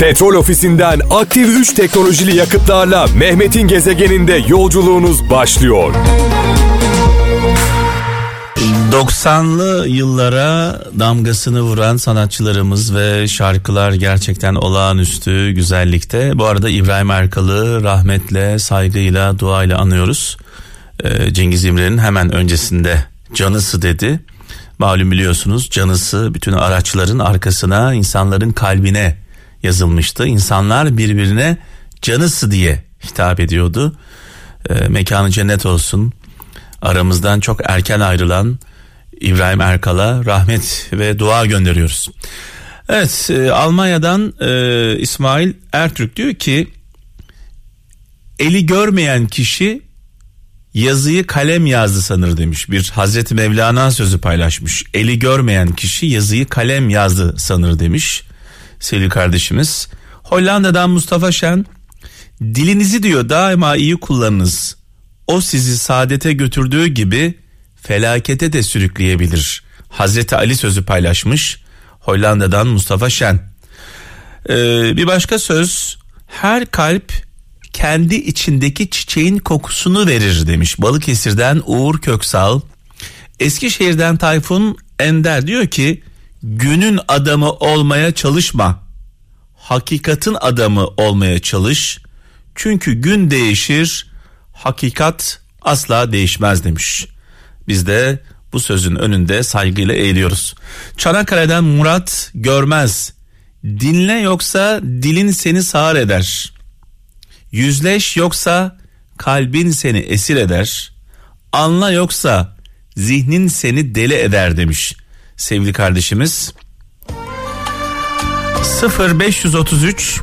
Petrol ofisinden aktif 3 teknolojili yakıtlarla Mehmet'in gezegeninde yolculuğunuz başlıyor. 90'lı yıllara damgasını vuran sanatçılarımız ve şarkılar gerçekten olağanüstü güzellikte. Bu arada İbrahim Erkal'ı rahmetle, saygıyla, duayla anıyoruz. Ee, Cengiz İmre'nin hemen öncesinde canısı dedi. Malum biliyorsunuz canısı bütün araçların arkasına, insanların kalbine yazılmıştı. İnsanlar birbirine canısı diye hitap ediyordu. Ee, mekanı cennet olsun. Aramızdan çok erken ayrılan İbrahim Erkal'a rahmet ve dua gönderiyoruz. Evet e, Almanya'dan e, İsmail Ertürk diyor ki eli görmeyen kişi yazıyı kalem yazdı sanır demiş. Bir Hazreti Mevlana sözü paylaşmış. Eli görmeyen kişi yazıyı kalem yazdı sanır demiş. Sevgili kardeşimiz. Hollanda'dan Mustafa Şen dilinizi diyor daima iyi kullanınız. O sizi saadete götürdüğü gibi felakete de sürükleyebilir. Hazreti Ali sözü paylaşmış Hollanda'dan Mustafa Şen. Ee, bir başka söz her kalp kendi içindeki çiçeğin kokusunu verir demiş Balıkesir'den Uğur Köksal. Eskişehir'den Tayfun Ender diyor ki günün adamı olmaya çalışma. Hakikatin adamı olmaya çalış. Çünkü gün değişir, hakikat asla değişmez demiş. Biz de bu sözün önünde saygıyla eğiliyoruz. Çanakkale'den Murat Görmez. Dinle yoksa dilin seni sağır eder. Yüzleş yoksa kalbin seni esir eder. Anla yoksa zihnin seni deli eder demiş sevgili kardeşimiz. 0533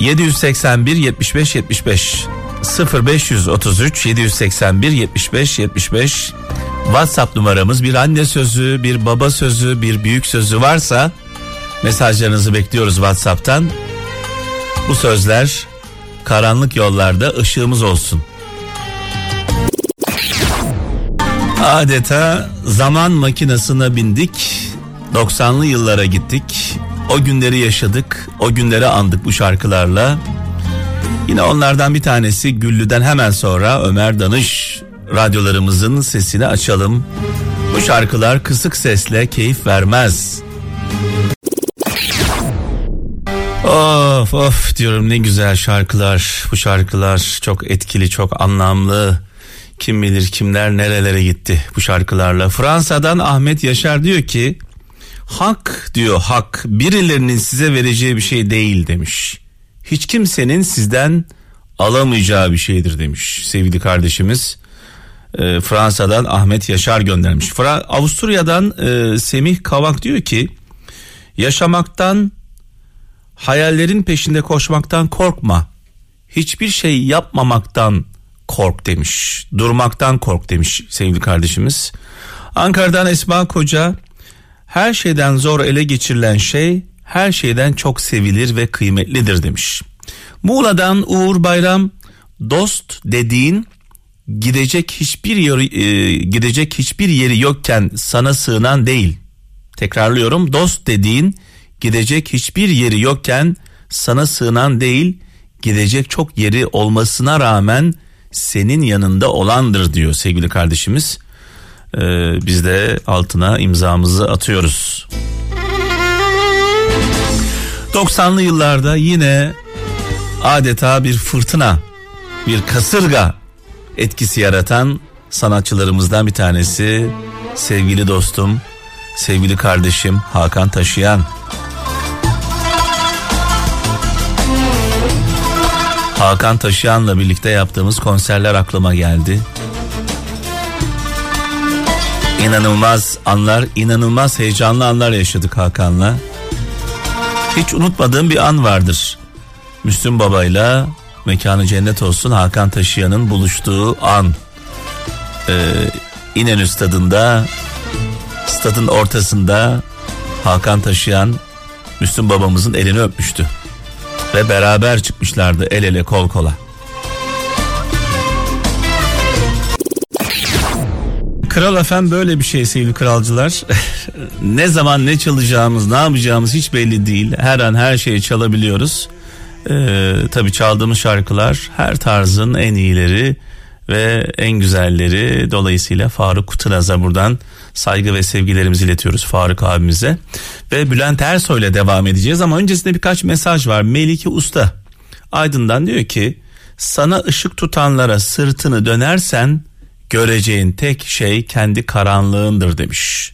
781 75 75 0533 781 75 75 WhatsApp numaramız bir anne sözü, bir baba sözü, bir büyük sözü varsa mesajlarınızı bekliyoruz WhatsApp'tan. Bu sözler karanlık yollarda ışığımız olsun. Adeta zaman makinesine bindik. 90'lı yıllara gittik. O günleri yaşadık. O günleri andık bu şarkılarla. Yine onlardan bir tanesi Güllü'den hemen sonra Ömer Danış radyolarımızın sesini açalım. Bu şarkılar kısık sesle keyif vermez. Of of diyorum ne güzel şarkılar. Bu şarkılar çok etkili, çok anlamlı. Kim bilir kimler nerelere gitti bu şarkılarla. Fransa'dan Ahmet Yaşar diyor ki hak diyor hak birilerinin size vereceği bir şey değil demiş. Hiç kimsenin sizden alamayacağı bir şeydir demiş sevgili kardeşimiz. E, Fransa'dan Ahmet Yaşar göndermiş. Fra Avusturya'dan e, Semih Kavak diyor ki yaşamaktan hayallerin peşinde koşmaktan korkma. Hiçbir şey yapmamaktan kork demiş. Durmaktan kork demiş sevgili kardeşimiz. Ankara'dan Esma Koca her şeyden zor ele geçirilen şey her şeyden çok sevilir ve kıymetlidir demiş. Muğla'dan Uğur Bayram dost dediğin gidecek hiçbir yeri, e, gidecek hiçbir yeri yokken sana sığınan değil. Tekrarlıyorum dost dediğin gidecek hiçbir yeri yokken sana sığınan değil gidecek çok yeri olmasına rağmen senin yanında olandır diyor sevgili kardeşimiz. Ee, biz de altına imzamızı atıyoruz. 90'lı yıllarda yine adeta bir fırtına, bir kasırga etkisi yaratan sanatçılarımızdan bir tanesi sevgili dostum, sevgili kardeşim Hakan Taşıyan. Hakan Taşıyan'la birlikte yaptığımız konserler aklıma geldi. İnanılmaz anlar, inanılmaz heyecanlı anlar yaşadık Hakan'la. Hiç unutmadığım bir an vardır. Müslüm Baba'yla mekanı cennet olsun Hakan Taşıyan'ın buluştuğu an. Ee, İnönü stadında, stadın ortasında Hakan Taşıyan Müslüm babamızın elini öpmüştü. Ve beraber çıkmışlardı el ele kol kola. Kral Efem böyle bir şey sevgili kralcılar. ne zaman ne çalacağımız ne yapacağımız hiç belli değil. Her an her şeyi çalabiliyoruz. Ee, tabii çaldığımız şarkılar her tarzın en iyileri ve en güzelleri. Dolayısıyla Faruk Kutunaz'a buradan saygı ve sevgilerimizi iletiyoruz Faruk abimize. Ve Bülent Ersoy ile devam edeceğiz ama öncesinde birkaç mesaj var. Melike Usta Aydın'dan diyor ki sana ışık tutanlara sırtını dönersen göreceğin tek şey kendi karanlığındır demiş.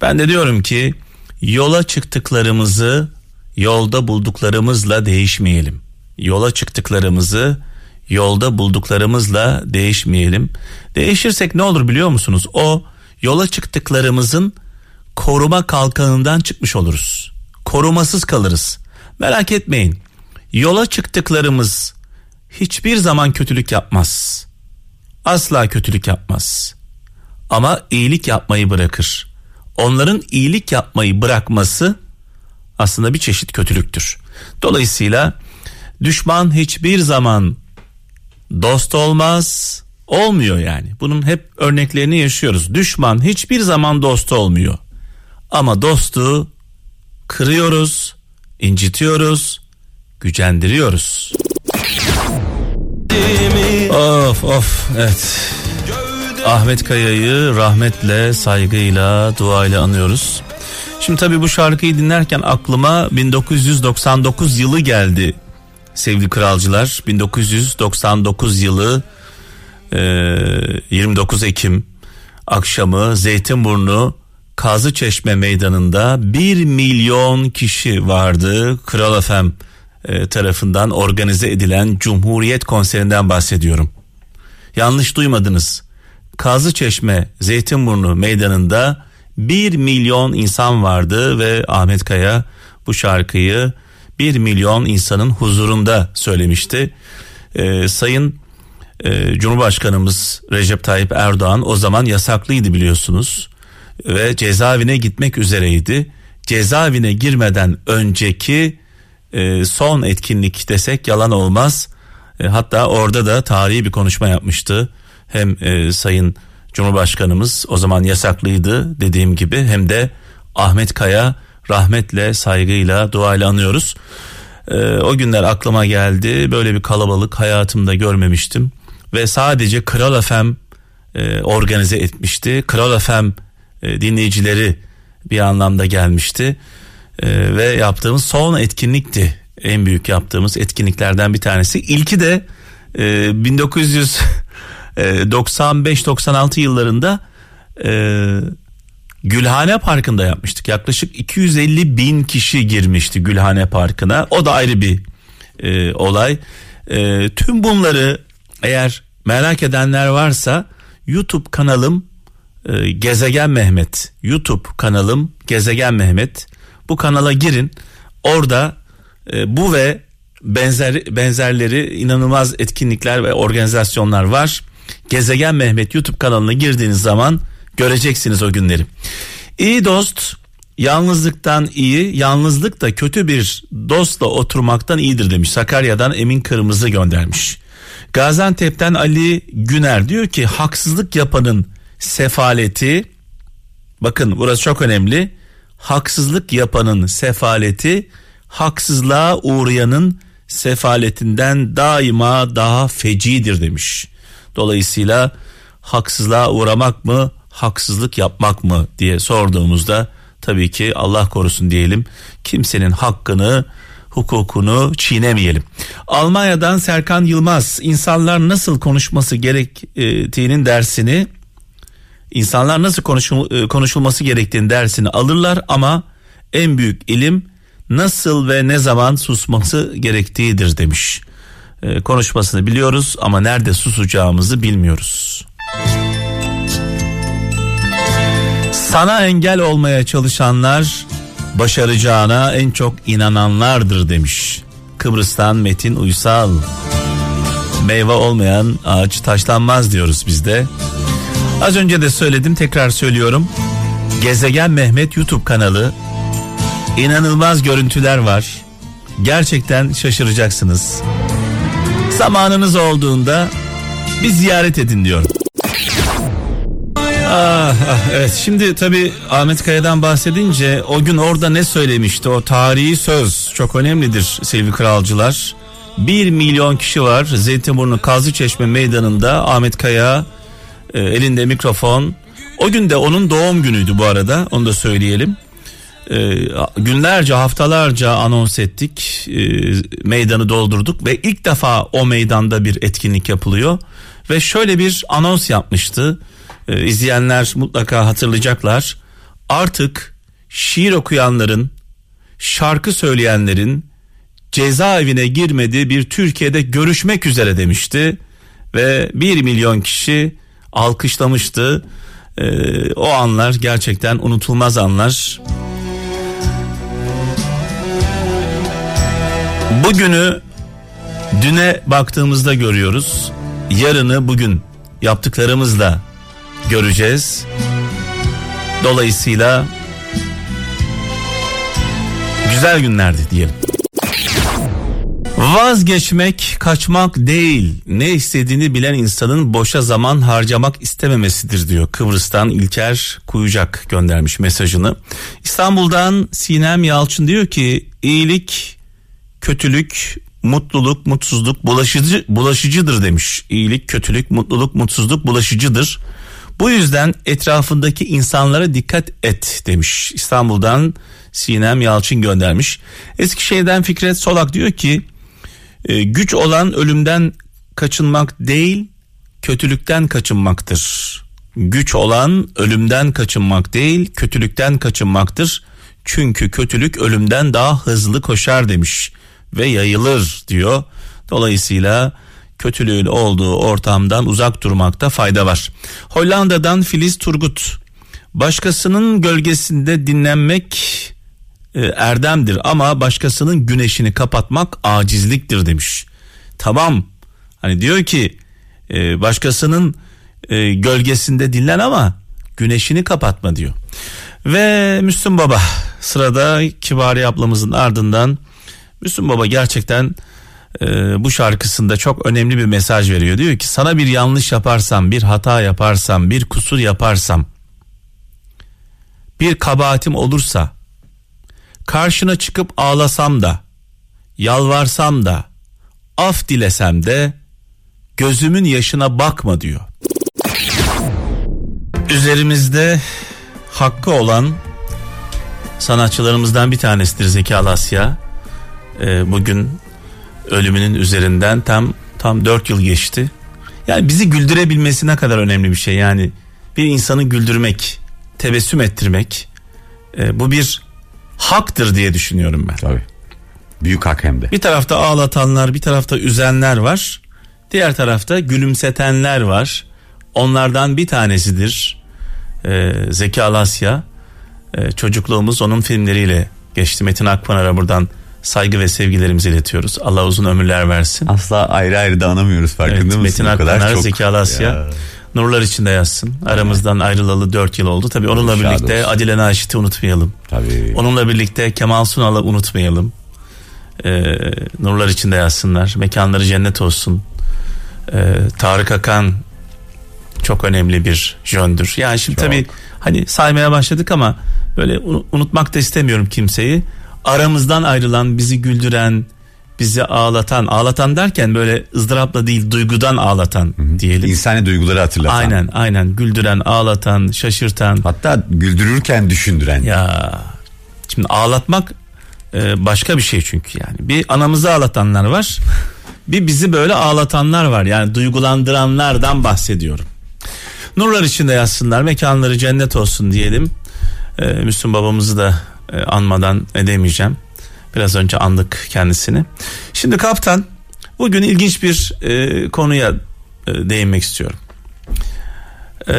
Ben de diyorum ki yola çıktıklarımızı yolda bulduklarımızla değişmeyelim. Yola çıktıklarımızı yolda bulduklarımızla değişmeyelim. Değişirsek ne olur biliyor musunuz? O yola çıktıklarımızın koruma kalkanından çıkmış oluruz. Korumasız kalırız. Merak etmeyin. Yola çıktıklarımız hiçbir zaman kötülük yapmaz. Asla kötülük yapmaz. Ama iyilik yapmayı bırakır. Onların iyilik yapmayı bırakması aslında bir çeşit kötülüktür. Dolayısıyla düşman hiçbir zaman dost olmaz, olmuyor yani. Bunun hep örneklerini yaşıyoruz. Düşman hiçbir zaman dost olmuyor. Ama dostu kırıyoruz, incitiyoruz, gücendiriyoruz. Of of evet. Ahmet Kaya'yı rahmetle, saygıyla, duayla anıyoruz. Şimdi tabii bu şarkıyı dinlerken aklıma 1999 yılı geldi sevgili kralcılar. 1999 yılı 29 Ekim akşamı Zeytinburnu Kazı Çeşme Meydanı'nda 1 milyon kişi vardı. Kral Efem tarafından organize edilen Cumhuriyet konserinden bahsediyorum. Yanlış duymadınız. Kazı Çeşme Zeytinburnu Meydanı'nda 1 milyon insan vardı ve Ahmet Kaya bu şarkıyı 1 milyon insanın huzurunda söylemişti. Ee, Sayın e, Cumhurbaşkanımız Recep Tayyip Erdoğan o zaman yasaklıydı biliyorsunuz ve cezaevine gitmek üzereydi. Cezaevine girmeden önceki e, son etkinlik desek yalan olmaz. E, hatta orada da tarihi bir konuşma yapmıştı. Hem e, Sayın Cumhurbaşkanımız o zaman yasaklıydı dediğim gibi hem de Ahmet Kaya rahmetle, saygıyla, duayla anıyoruz. Ee, o günler aklıma geldi. Böyle bir kalabalık hayatımda görmemiştim. Ve sadece Kral FM e, organize etmişti. Kral FM e, dinleyicileri bir anlamda gelmişti. E, ve yaptığımız son etkinlikti. En büyük yaptığımız etkinliklerden bir tanesi. İlki de e, 1995-96 yıllarında e, Gülhane Parkı'nda yapmıştık. Yaklaşık 250 bin kişi girmişti Gülhane Parkı'na. O da ayrı bir e, olay. E, tüm bunları eğer merak edenler varsa YouTube kanalım e, Gezegen Mehmet. YouTube kanalım Gezegen Mehmet. Bu kanala girin. Orada e, bu ve benzer benzerleri inanılmaz etkinlikler ve organizasyonlar var. Gezegen Mehmet YouTube kanalına girdiğiniz zaman Göreceksiniz o günleri. İyi dost yalnızlıktan iyi, yalnızlık da kötü bir dostla oturmaktan iyidir demiş. Sakarya'dan Emin Kırmızı göndermiş. Gaziantep'ten Ali Güner diyor ki haksızlık yapanın sefaleti bakın burası çok önemli. Haksızlık yapanın sefaleti haksızlığa uğrayanın sefaletinden daima daha fecidir demiş. Dolayısıyla haksızlığa uğramak mı haksızlık yapmak mı diye sorduğumuzda tabii ki Allah korusun diyelim kimsenin hakkını hukukunu çiğnemeyelim. Almanya'dan Serkan Yılmaz insanlar nasıl konuşması gerektiğinin dersini insanlar nasıl konuşul, konuşulması gerektiğini dersini alırlar ama en büyük ilim nasıl ve ne zaman susması gerektiğidir demiş. Ee, konuşmasını biliyoruz ama nerede susacağımızı bilmiyoruz. Sana engel olmaya çalışanlar başaracağına en çok inananlardır demiş. Kıbrıs'tan Metin Uysal. Meyve olmayan ağaç taşlanmaz diyoruz biz de. Az önce de söyledim tekrar söylüyorum. Gezegen Mehmet YouTube kanalı. İnanılmaz görüntüler var. Gerçekten şaşıracaksınız. Zamanınız olduğunda bir ziyaret edin diyorum. Ah, ah, evet şimdi tabii Ahmet Kaya'dan bahsedince o gün orada ne söylemişti o tarihi söz çok önemlidir sevgili kralcılar. Bir milyon kişi var Zeytinburnu Kazlıçeşme meydanında Ahmet Kaya e, elinde mikrofon. O gün de onun doğum günüydü bu arada onu da söyleyelim. E, günlerce haftalarca anons ettik e, meydanı doldurduk ve ilk defa o meydanda bir etkinlik yapılıyor. Ve şöyle bir anons yapmıştı e, izleyenler mutlaka hatırlayacaklar. Artık şiir okuyanların, şarkı söyleyenlerin cezaevine girmediği bir Türkiye'de görüşmek üzere demişti. Ve bir milyon kişi alkışlamıştı. Ee, o anlar gerçekten unutulmaz anlar. Bugünü düne baktığımızda görüyoruz. Yarını bugün yaptıklarımızla göreceğiz. Dolayısıyla güzel günlerdi diyelim. Vazgeçmek kaçmak değil ne istediğini bilen insanın boşa zaman harcamak istememesidir diyor Kıbrıs'tan İlker Kuyucak göndermiş mesajını. İstanbul'dan Sinem Yalçın diyor ki iyilik kötülük mutluluk mutsuzluk bulaşıcı bulaşıcıdır demiş. İyilik kötülük mutluluk mutsuzluk bulaşıcıdır. Bu yüzden etrafındaki insanlara dikkat et demiş. İstanbul'dan Sinem Yalçın göndermiş. Eskişehir'den Fikret Solak diyor ki e, güç olan ölümden kaçınmak değil kötülükten kaçınmaktır. Güç olan ölümden kaçınmak değil kötülükten kaçınmaktır. Çünkü kötülük ölümden daha hızlı koşar demiş ve yayılır diyor. Dolayısıyla kötülüğün olduğu ortamdan uzak durmakta fayda var. Hollanda'dan Filiz Turgut. Başkasının gölgesinde dinlenmek e, erdemdir ama başkasının güneşini kapatmak acizliktir demiş. Tamam. Hani diyor ki e, başkasının e, gölgesinde dinlen ama güneşini kapatma diyor. Ve Müslüm Baba sırada Kibari ablamızın ardından Müslüm Baba gerçekten e, bu şarkısında çok önemli bir mesaj veriyor. Diyor ki sana bir yanlış yaparsam, bir hata yaparsam, bir kusur yaparsam, bir kabahatim olursa, karşına çıkıp ağlasam da, yalvarsam da, af dilesem de gözümün yaşına bakma diyor. Üzerimizde hakkı olan sanatçılarımızdan bir tanesidir Zeki Alasya. Ee, bugün ölümünün üzerinden tam tam 4 yıl geçti. Yani bizi güldürebilmesi ne kadar önemli bir şey. Yani bir insanı güldürmek, tebessüm ettirmek e, bu bir haktır diye düşünüyorum ben. Tabii. Büyük hak hem de. Bir tarafta ağlatanlar, bir tarafta üzenler var. Diğer tarafta gülümsetenler var. Onlardan bir tanesidir e, Zeki Alasya. E, çocukluğumuz onun filmleriyle geçti. Metin Akpınar'a buradan saygı ve sevgilerimizi iletiyoruz. Allah uzun ömürler versin. Asla ayrı ayrı da anamıyoruz farkında Evet, mısın? Metin Akpınar, Zeki Alasya. Ya. Nurlar içinde yazsın. Aramızdan ayrılalı 4 yıl oldu. Tabii onunla Şad birlikte olsun. Adile Naşit'i unutmayalım. Tabii. Onunla birlikte Kemal Sunal'ı unutmayalım. Ee, nurlar içinde yazsınlar. Mekanları cennet olsun. Ee, Tarık Akan çok önemli bir jöndür. Yani şimdi Çok. tabii hani saymaya başladık ama böyle unu- unutmak da istemiyorum kimseyi. Aramızdan ayrılan, bizi güldüren, bizi ağlatan, ağlatan derken böyle ızdırapla değil duygudan ağlatan diyelim. İnsani duyguları hatırlatan. Aynen aynen güldüren, ağlatan, şaşırtan. Hatta güldürürken düşündüren. Ya şimdi ağlatmak e, başka bir şey çünkü yani. Bir anamızı ağlatanlar var. Bir bizi böyle ağlatanlar var. Yani duygulandıranlardan bahsediyorum. Nurlar içinde yazsınlar. Mekanları cennet olsun diyelim. E, Müslüm babamızı da e, anmadan edemeyeceğim. Biraz önce andık kendisini. Şimdi kaptan bugün ilginç bir e, konuya e, değinmek istiyorum. E,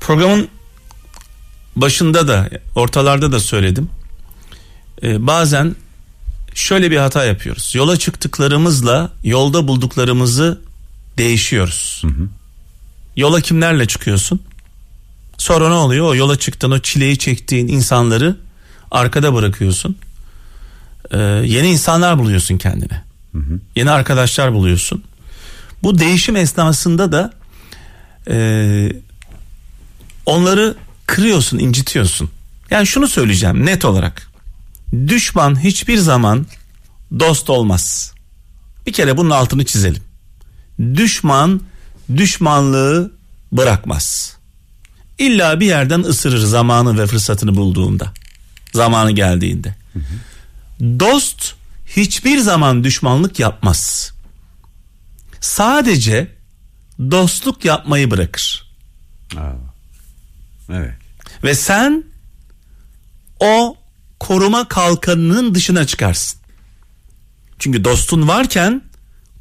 programın başında da ortalarda da söyledim. Ee, bazen şöyle bir hata yapıyoruz. Yola çıktıklarımızla yolda bulduklarımızı değişiyoruz. Yola kimlerle çıkıyorsun? Sonra ne oluyor? O yola çıktığın o çileyi çektiğin insanları arkada bırakıyorsun. Ee, yeni insanlar buluyorsun kendine. Yeni arkadaşlar buluyorsun. Bu değişim esnasında da e, onları kırıyorsun, incitiyorsun. Yani şunu söyleyeceğim net olarak. Düşman hiçbir zaman dost olmaz. Bir kere bunun altını çizelim. Düşman düşmanlığı bırakmaz. İlla bir yerden ısırır zamanı ve fırsatını bulduğunda. Zamanı geldiğinde. Dost hiçbir zaman düşmanlık yapmaz. Sadece dostluk yapmayı bırakır. Aa, evet. Ve sen o koruma kalkanının dışına çıkarsın. Çünkü dostun varken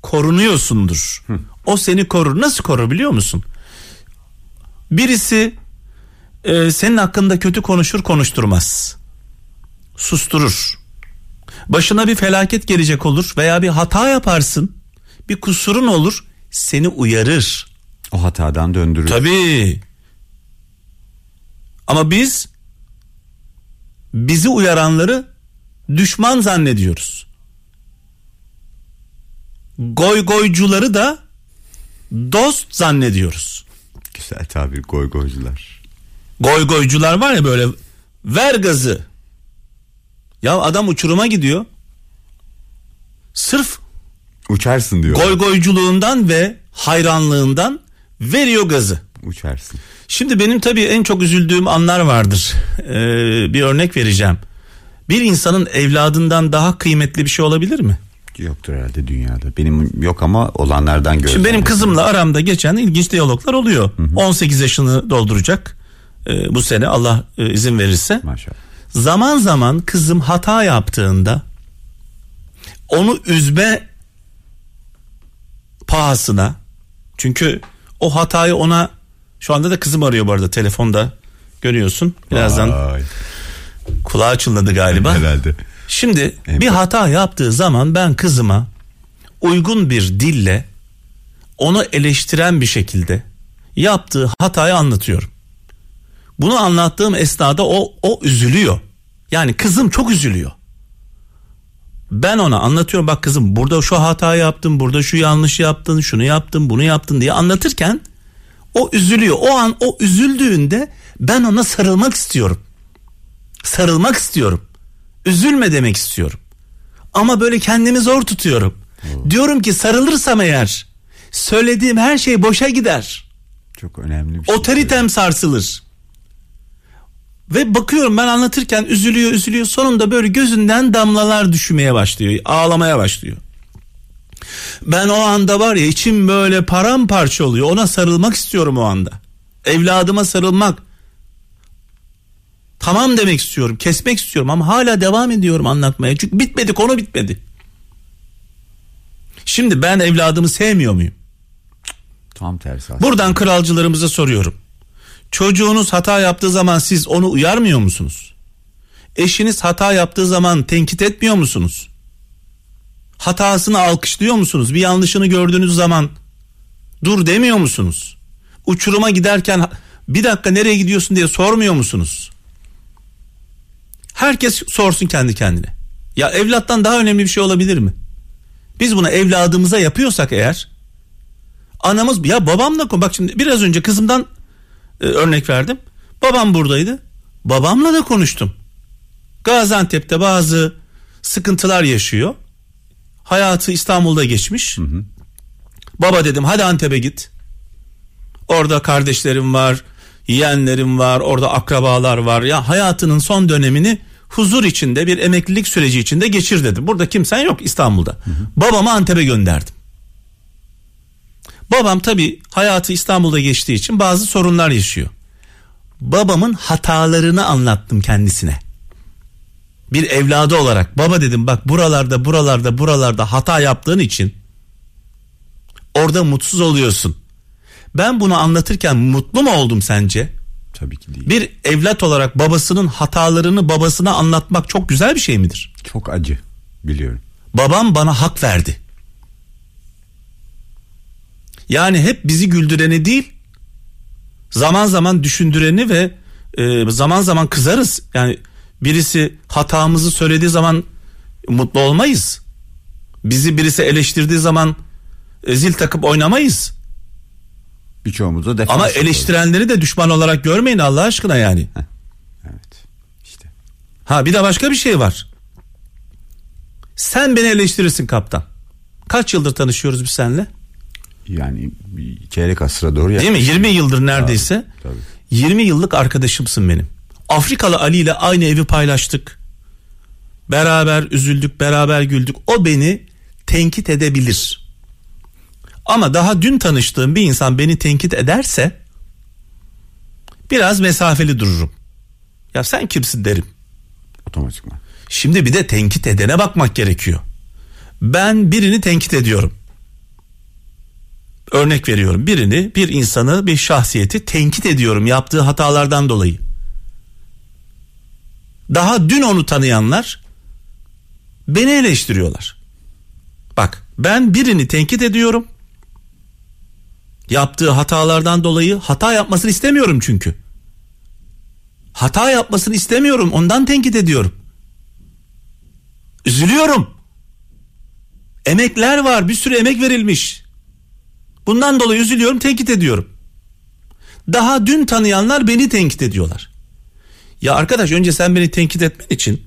korunuyorsundur. O seni korur. Nasıl korur biliyor musun? Birisi e, senin hakkında kötü konuşur konuşturmaz. Susturur. Başına bir felaket gelecek olur veya bir hata yaparsın. Bir kusurun olur seni uyarır. O hatadan döndürür. Tabii. Ama biz bizi uyaranları düşman zannediyoruz. Goy goycuları da dost zannediyoruz. Güzel tabir goy goycular. Goy goycular var ya böyle ver gazı. Ya adam uçuruma gidiyor. Sırf Uçarsın diyor. goy goyculuğundan ve hayranlığından veriyor gazı. Uçarsın. Şimdi benim tabii en çok üzüldüğüm anlar vardır. Ee, bir örnek vereceğim. Bir insanın evladından daha kıymetli bir şey olabilir mi? Yoktur herhalde dünyada. Benim yok ama olanlardan gördüm. Şimdi benim kızımla aramda geçen ilginç diyaloglar oluyor. 18 yaşını dolduracak e, bu sene Allah e, izin verirse. Maşallah. Zaman zaman kızım hata yaptığında onu üzme pahasına çünkü o hatayı ona şu anda da kızım arıyor bu arada telefonda görüyorsun birazdan Vay, kulağı çınladı galiba. Herhalde. Şimdi Evet. bir hata yaptığı zaman ben kızıma uygun bir dille onu eleştiren bir şekilde yaptığı hatayı anlatıyorum. Bunu anlattığım esnada o o üzülüyor. Yani kızım çok üzülüyor. Ben ona anlatıyorum bak kızım burada şu hata yaptın, burada şu yanlış yaptın, şunu yaptın, bunu yaptın diye anlatırken o üzülüyor. O an o üzüldüğünde ben ona sarılmak istiyorum. Sarılmak istiyorum. Üzülme demek istiyorum. Ama böyle kendimi zor tutuyorum. Diyorum ki sarılırsam eğer söylediğim her şey boşa gider. Çok önemli bir şey. Otoritem sarsılır. Ve bakıyorum ben anlatırken üzülüyor üzülüyor sonunda böyle gözünden damlalar düşmeye başlıyor ağlamaya başlıyor. Ben o anda var ya içim böyle paramparça oluyor ona sarılmak istiyorum o anda. Evladıma sarılmak. Tamam demek istiyorum kesmek istiyorum ama hala devam ediyorum anlatmaya çünkü bitmedi konu bitmedi. Şimdi ben evladımı sevmiyor muyum? Tam tersi aslında. Buradan kralcılarımıza soruyorum. Çocuğunuz hata yaptığı zaman siz onu uyarmıyor musunuz? Eşiniz hata yaptığı zaman tenkit etmiyor musunuz? Hatasını alkışlıyor musunuz? Bir yanlışını gördüğünüz zaman dur demiyor musunuz? Uçuruma giderken bir dakika nereye gidiyorsun diye sormuyor musunuz? Herkes sorsun kendi kendine. Ya evlattan daha önemli bir şey olabilir mi? Biz bunu evladımıza yapıyorsak eğer anamız ya babamla bak şimdi biraz önce kızımdan e, örnek verdim. Babam buradaydı. Babamla da konuştum. Gaziantep'te bazı sıkıntılar yaşıyor. Hayatı İstanbul'da geçmiş. Baba dedim hadi Antep'e git. Orada kardeşlerim var, yeğenlerim var, orada akrabalar var. Ya hayatının son dönemini huzur içinde bir emeklilik süreci içinde geçir dedim. Burada kimsen yok İstanbul'da. Babamı Antep'e gönderdim. Babam tabii hayatı İstanbul'da geçtiği için bazı sorunlar yaşıyor. Babamın hatalarını anlattım kendisine. Bir evladı olarak baba dedim bak buralarda buralarda buralarda hata yaptığın için orada mutsuz oluyorsun. Ben bunu anlatırken mutlu mu oldum sence? Tabii ki değil. Bir evlat olarak babasının hatalarını babasına anlatmak çok güzel bir şey midir? Çok acı biliyorum. Babam bana hak verdi. Yani hep bizi güldüreni değil, zaman zaman düşündüreni ve e, zaman zaman kızarız. Yani birisi hatamızı söylediği zaman mutlu olmayız. Bizi birisi eleştirdiği zaman e, zil takıp oynamayız. Birçoğumuz da defans. Ama eleştirenleri de düşman olarak görmeyin Allah aşkına yani. Evet. İşte. Ha bir de başka bir şey var. Sen beni eleştirirsin kaptan. Kaç yıldır tanışıyoruz biz seninle? Yani bir çeyrek asıra doğru Değil mi? 20 yıldır neredeyse. tabii. 20 yıllık arkadaşımsın benim. Afrikalı Ali ile aynı evi paylaştık. Beraber üzüldük, beraber güldük. O beni tenkit edebilir. Ama daha dün tanıştığım bir insan beni tenkit ederse biraz mesafeli dururum. Ya sen kimsin derim. Otomatikman. Şimdi bir de tenkit edene bakmak gerekiyor. Ben birini tenkit ediyorum. Örnek veriyorum birini bir insanı bir şahsiyeti tenkit ediyorum yaptığı hatalardan dolayı. Daha dün onu tanıyanlar beni eleştiriyorlar. Bak ben birini tenkit ediyorum. Yaptığı hatalardan dolayı hata yapmasını istemiyorum çünkü. Hata yapmasını istemiyorum ondan tenkit ediyorum. Üzülüyorum. Emekler var bir sürü emek verilmiş. Bundan dolayı üzülüyorum tenkit ediyorum. Daha dün tanıyanlar beni tenkit ediyorlar. Ya arkadaş önce sen beni tenkit etmen için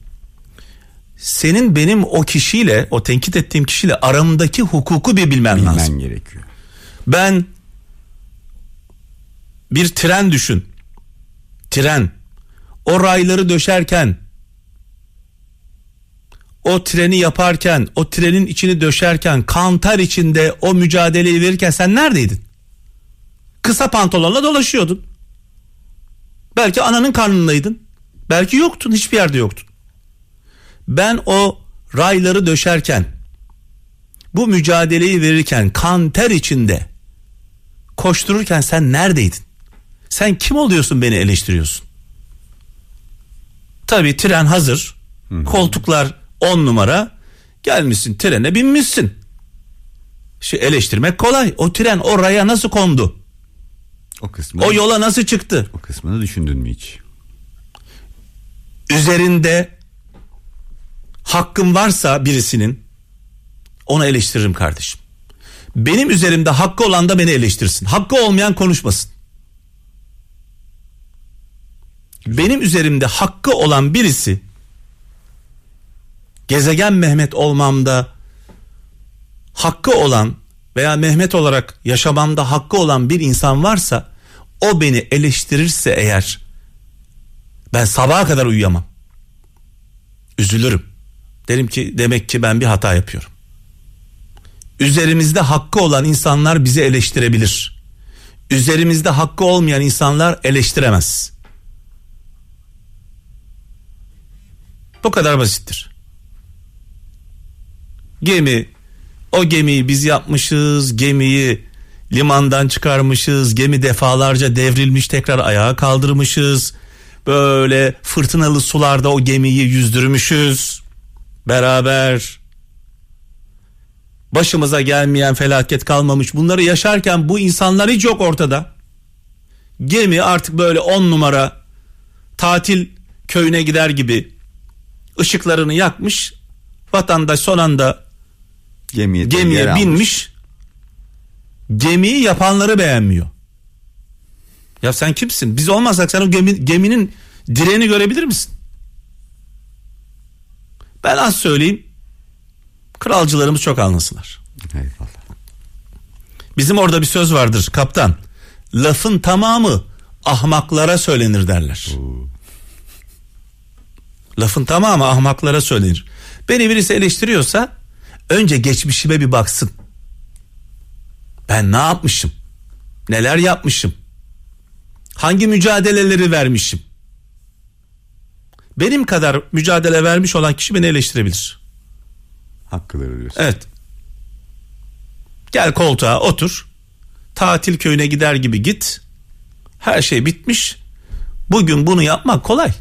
senin benim o kişiyle o tenkit ettiğim kişiyle aramdaki hukuku bir bilmen, Bilmen lazım. gerekiyor. Ben bir tren düşün. Tren. O rayları döşerken o treni yaparken, o trenin içini döşerken, kantar içinde o mücadeleyi verirken sen neredeydin? Kısa pantolonla dolaşıyordun. Belki ananın karnındaydın. Belki yoktun, hiçbir yerde yoktun. Ben o rayları döşerken, bu mücadeleyi verirken, kan ter içinde koştururken sen neredeydin? Sen kim oluyorsun beni eleştiriyorsun? Tabii tren hazır. Koltuklar on numara. Gelmişsin trene binmişsin. Şu eleştirmek kolay. O tren o raya nasıl kondu? O kısmını, O yola nasıl çıktı? o kısmını düşündün mü hiç? Üzerinde hakkım varsa birisinin onu eleştiririm kardeşim. Benim üzerimde hakkı olan da beni eleştirsin. Hakkı olmayan konuşmasın. Benim üzerimde hakkı olan birisi gezegen Mehmet olmamda hakkı olan veya Mehmet olarak yaşamamda hakkı olan bir insan varsa o beni eleştirirse eğer ben sabaha kadar uyuyamam. Üzülürüm. Derim ki demek ki ben bir hata yapıyorum. Üzerimizde hakkı olan insanlar bizi eleştirebilir. Üzerimizde hakkı olmayan insanlar eleştiremez. Bu kadar basittir. Gemi, o gemiyi biz yapmışız, gemiyi limandan çıkarmışız, gemi defalarca devrilmiş tekrar ayağa kaldırmışız. Böyle fırtınalı sularda o gemiyi yüzdürmüşüz. Beraber başımıza gelmeyen felaket kalmamış. Bunları yaşarken bu insanlar hiç yok ortada. Gemi artık böyle on numara tatil köyüne gider gibi ışıklarını yakmış. Vatandaş son anda Gemiye, gemiye binmiş. Gemiyi yapanları beğenmiyor. Ya sen kimsin? Biz olmasak sen o gemi, geminin direğini görebilir misin? Ben az söyleyeyim. Kralcılarımız çok anlasınlar. Eyvallah. Bizim orada bir söz vardır kaptan. Lafın tamamı ahmaklara söylenir derler. Lafın tamamı ahmaklara söylenir. Beni birisi eleştiriyorsa önce geçmişime bir baksın. Ben ne yapmışım? Neler yapmışım? Hangi mücadeleleri vermişim? Benim kadar mücadele vermiş olan kişi beni eleştirebilir. Hakkıları diyorsun. Evet. Gel koltuğa otur. Tatil köyüne gider gibi git. Her şey bitmiş. Bugün bunu yapmak kolay.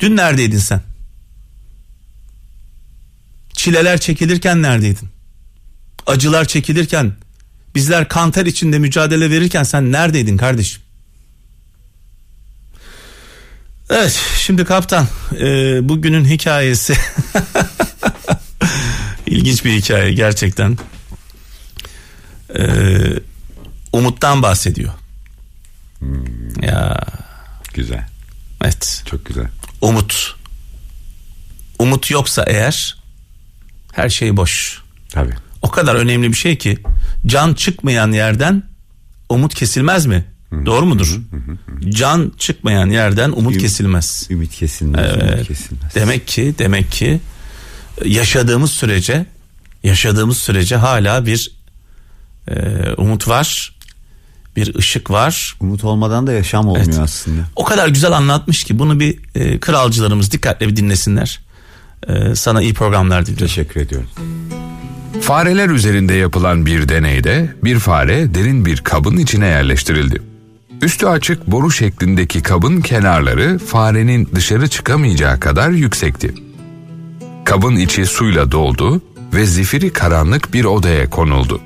Dün neredeydin sen? Çileler çekilirken neredeydin? Acılar çekilirken, bizler kanter içinde mücadele verirken sen neredeydin kardeşim? Evet, şimdi kaptan, e, bugünün hikayesi ilginç bir hikaye gerçekten. Ee, umuttan bahsediyor. Ya Güzel. evet. Çok güzel. Umut. Umut yoksa eğer her şey boş. Tabii. O kadar önemli bir şey ki can çıkmayan yerden umut kesilmez mi? Doğru mudur? Can çıkmayan yerden umut Üm- kesilmez. Ümit kesilmez. Evet. Ümit kesilmez. Demek ki demek ki yaşadığımız sürece yaşadığımız sürece hala bir e, umut var. Bir ışık var. Umut olmadan da yaşam olmuyor Evet. aslında. O kadar güzel anlatmış ki bunu bir e, kralcılarımız dikkatle bir dinlesinler. E, sana iyi programlar diliyorum. Teşekkür ediyorum. Fareler üzerinde yapılan bir deneyde bir fare derin bir kabın içine yerleştirildi. Üstü açık boru şeklindeki kabın kenarları farenin dışarı çıkamayacağı kadar yüksekti. Kabın içi suyla doldu ve zifiri karanlık bir odaya konuldu.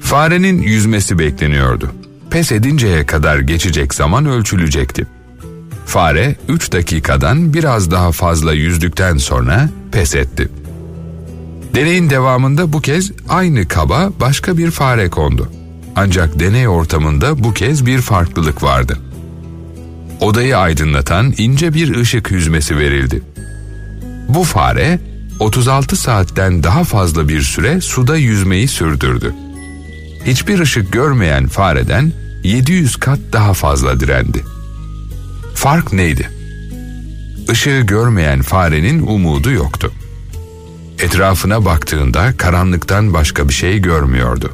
Farenin yüzmesi bekleniyordu. Pes edinceye kadar geçecek zaman ölçülecekti. Fare 3 dakikadan biraz daha fazla yüzdükten sonra pes etti. Deneyin devamında bu kez aynı kaba başka bir fare kondu. Ancak deney ortamında bu kez bir farklılık vardı. Odayı aydınlatan ince bir ışık hüzmesi verildi. Bu fare 36 saatten daha fazla bir süre suda yüzmeyi sürdürdü. Hiçbir ışık görmeyen fareden 700 kat daha fazla direndi. Fark neydi? Işığı görmeyen farenin umudu yoktu. Etrafına baktığında karanlıktan başka bir şey görmüyordu.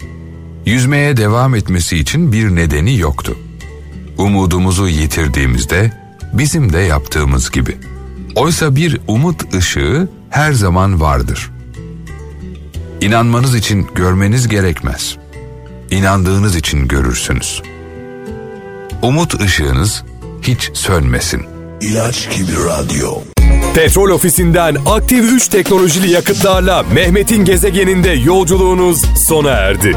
Yüzmeye devam etmesi için bir nedeni yoktu. Umudumuzu yitirdiğimizde bizim de yaptığımız gibi. Oysa bir umut ışığı her zaman vardır. İnanmanız için görmeniz gerekmez. İnandığınız için görürsünüz. Umut ışığınız hiç sönmesin. İlaç gibi radyo. Petrol ofisinden aktif 3 teknolojili yakıtlarla Mehmet'in gezegeninde yolculuğunuz sona erdi.